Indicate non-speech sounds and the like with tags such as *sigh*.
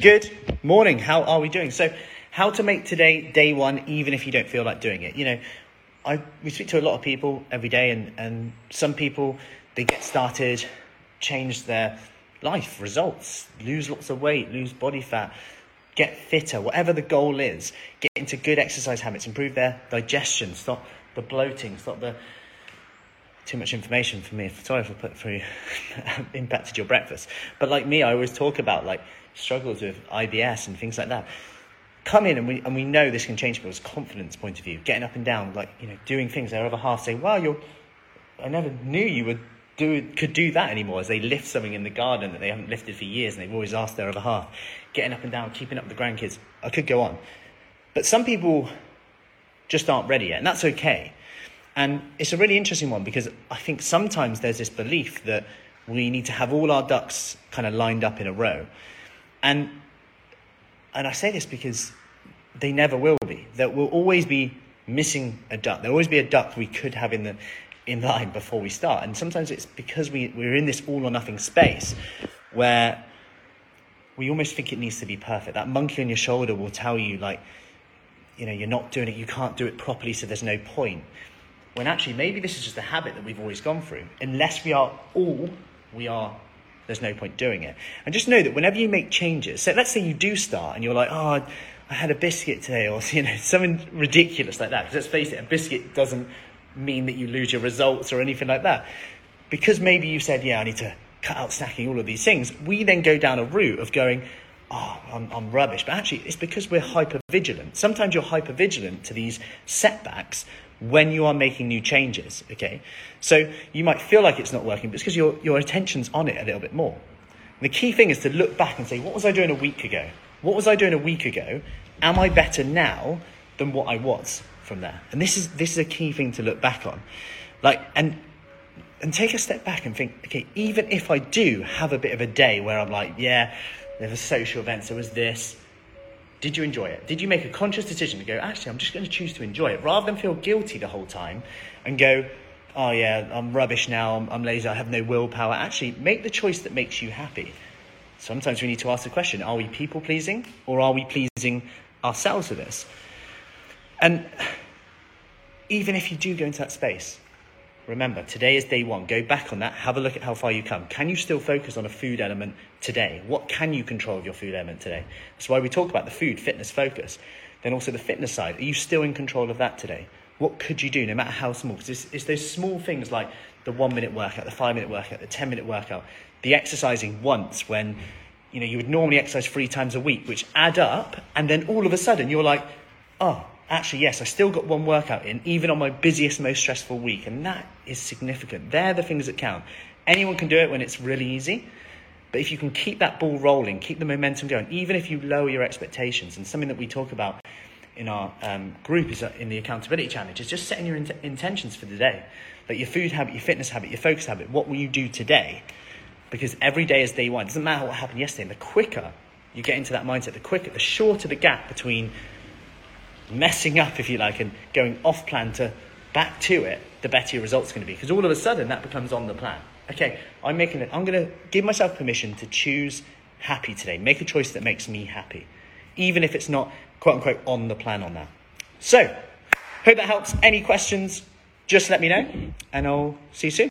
Good morning. How are we doing? So, how to make today day one, even if you don't feel like doing it. You know, I we speak to a lot of people every day, and and some people they get started, change their life results, lose lots of weight, lose body fat, get fitter, whatever the goal is, get into good exercise habits, improve their digestion, stop the bloating, stop the too much information for me. Sorry if I put through *laughs* impacted your breakfast. But like me, I always talk about like struggles with IBS and things like that. Come in and we and we know this can change people's confidence point of view, getting up and down, like you know, doing things. Their other half say, "Wow, you're." I never knew you would do could do that anymore. As they lift something in the garden that they haven't lifted for years, and they've always asked their other half, getting up and down, keeping up with the grandkids. I could go on, but some people just aren't ready yet, and that's okay. And it's a really interesting one because I think sometimes there's this belief that we need to have all our ducks kind of lined up in a row. And, and I say this because they never will be. There will always be missing a duck. There'll always be a duck we could have in the in line before we start. And sometimes it's because we, we're in this all or nothing space where we almost think it needs to be perfect. That monkey on your shoulder will tell you like, you know, you're not doing it, you can't do it properly, so there's no point when actually maybe this is just a habit that we've always gone through. Unless we are all, we are, there's no point doing it. And just know that whenever you make changes, so let's say you do start and you're like, oh, I had a biscuit today, or *laughs* you know, something ridiculous like that. Because let's face it, a biscuit doesn't mean that you lose your results or anything like that. Because maybe you said, yeah, I need to cut out snacking, all of these things, we then go down a route of going, oh, I'm, I'm rubbish. But actually, it's because we're hyper vigilant. Sometimes you're hyper vigilant to these setbacks when you are making new changes. Okay, so you might feel like it's not working, but it's because your, your attention's on it a little bit more. And the key thing is to look back and say, what was I doing a week ago? What was I doing a week ago? Am I better now than what I was from there? And this is this is a key thing to look back on. Like and and take a step back and think, okay, even if I do have a bit of a day where I'm like, yeah, there was social events, there was this, did you enjoy it? Did you make a conscious decision to go, actually, I'm just going to choose to enjoy it rather than feel guilty the whole time and go, oh, yeah, I'm rubbish now, I'm, I'm lazy, I have no willpower? Actually, make the choice that makes you happy. Sometimes we need to ask the question are we people pleasing or are we pleasing ourselves with this? And even if you do go into that space, Remember, today is day one. Go back on that. Have a look at how far you come. Can you still focus on a food element today? What can you control of your food element today? That's why we talk about the food, fitness, focus. Then also the fitness side. Are you still in control of that today? What could you do, no matter how small? Because it's, it's those small things like the one minute workout, the five minute workout, the 10 minute workout, the exercising once when you know you would normally exercise three times a week, which add up, and then all of a sudden you're like, oh, actually, yes, I still got one workout in, even on my busiest, most stressful week. And that is significant. They're the things that count. Anyone can do it when it's really easy. But if you can keep that ball rolling, keep the momentum going, even if you lower your expectations, and something that we talk about in our um, group is uh, in the accountability challenge, is just setting your int- intentions for the day. Like your food habit, your fitness habit, your focus habit. What will you do today? Because every day is day one. It doesn't matter what happened yesterday. And the quicker you get into that mindset, the quicker, the shorter the gap between messing up, if you like, and going off plan to back to it, the better your results are going to be. Because all of a sudden, that becomes on the plan. Okay, I'm making it. I'm going to give myself permission to choose happy today. Make a choice that makes me happy, even if it's not quote unquote on the plan on that. So, hope that helps. Any questions? Just let me know, and I'll see you soon.